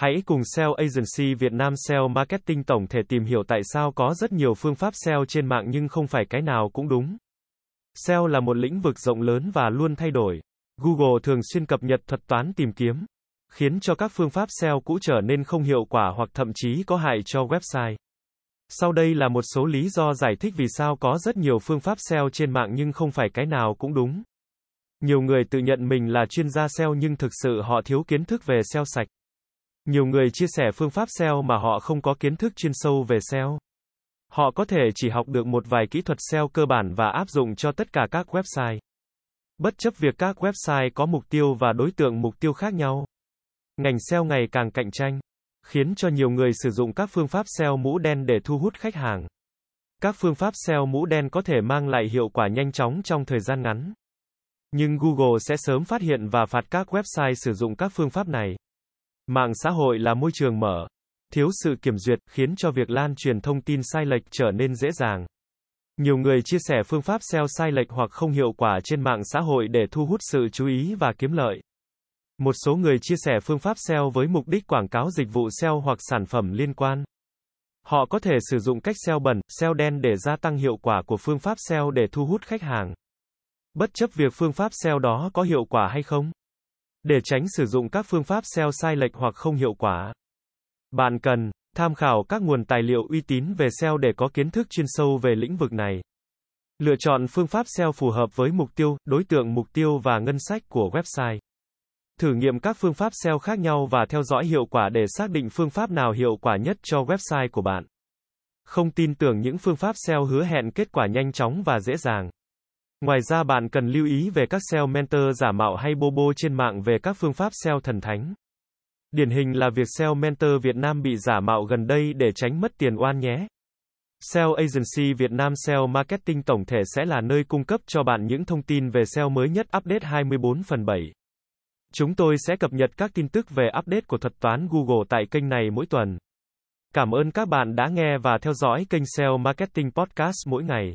Hãy cùng SEO Agency Việt Nam SEO Marketing tổng thể tìm hiểu tại sao có rất nhiều phương pháp SEO trên mạng nhưng không phải cái nào cũng đúng. SEO là một lĩnh vực rộng lớn và luôn thay đổi. Google thường xuyên cập nhật thuật toán tìm kiếm, khiến cho các phương pháp SEO cũ trở nên không hiệu quả hoặc thậm chí có hại cho website. Sau đây là một số lý do giải thích vì sao có rất nhiều phương pháp SEO trên mạng nhưng không phải cái nào cũng đúng. Nhiều người tự nhận mình là chuyên gia SEO nhưng thực sự họ thiếu kiến thức về SEO sạch. Nhiều người chia sẻ phương pháp SEO mà họ không có kiến thức chuyên sâu về SEO. Họ có thể chỉ học được một vài kỹ thuật SEO cơ bản và áp dụng cho tất cả các website. Bất chấp việc các website có mục tiêu và đối tượng mục tiêu khác nhau. Ngành SEO ngày càng cạnh tranh, khiến cho nhiều người sử dụng các phương pháp SEO mũ đen để thu hút khách hàng. Các phương pháp SEO mũ đen có thể mang lại hiệu quả nhanh chóng trong thời gian ngắn. Nhưng Google sẽ sớm phát hiện và phạt các website sử dụng các phương pháp này. Mạng xã hội là môi trường mở, thiếu sự kiểm duyệt, khiến cho việc lan truyền thông tin sai lệch trở nên dễ dàng. Nhiều người chia sẻ phương pháp SEO sai lệch hoặc không hiệu quả trên mạng xã hội để thu hút sự chú ý và kiếm lợi. Một số người chia sẻ phương pháp SEO với mục đích quảng cáo dịch vụ SEO hoặc sản phẩm liên quan. Họ có thể sử dụng cách SEO bẩn, SEO đen để gia tăng hiệu quả của phương pháp SEO để thu hút khách hàng. Bất chấp việc phương pháp SEO đó có hiệu quả hay không. Để tránh sử dụng các phương pháp SEO sai lệch hoặc không hiệu quả, bạn cần tham khảo các nguồn tài liệu uy tín về SEO để có kiến thức chuyên sâu về lĩnh vực này. Lựa chọn phương pháp SEO phù hợp với mục tiêu, đối tượng mục tiêu và ngân sách của website. Thử nghiệm các phương pháp SEO khác nhau và theo dõi hiệu quả để xác định phương pháp nào hiệu quả nhất cho website của bạn. Không tin tưởng những phương pháp SEO hứa hẹn kết quả nhanh chóng và dễ dàng. Ngoài ra bạn cần lưu ý về các SEO mentor giả mạo hay bobo trên mạng về các phương pháp SEO thần thánh. Điển hình là việc SEO mentor Việt Nam bị giả mạo gần đây để tránh mất tiền oan nhé. SEO Agency Việt Nam SEO Marketing tổng thể sẽ là nơi cung cấp cho bạn những thông tin về SEO mới nhất update 24 phần 7. Chúng tôi sẽ cập nhật các tin tức về update của thuật toán Google tại kênh này mỗi tuần. Cảm ơn các bạn đã nghe và theo dõi kênh SEO Marketing Podcast mỗi ngày.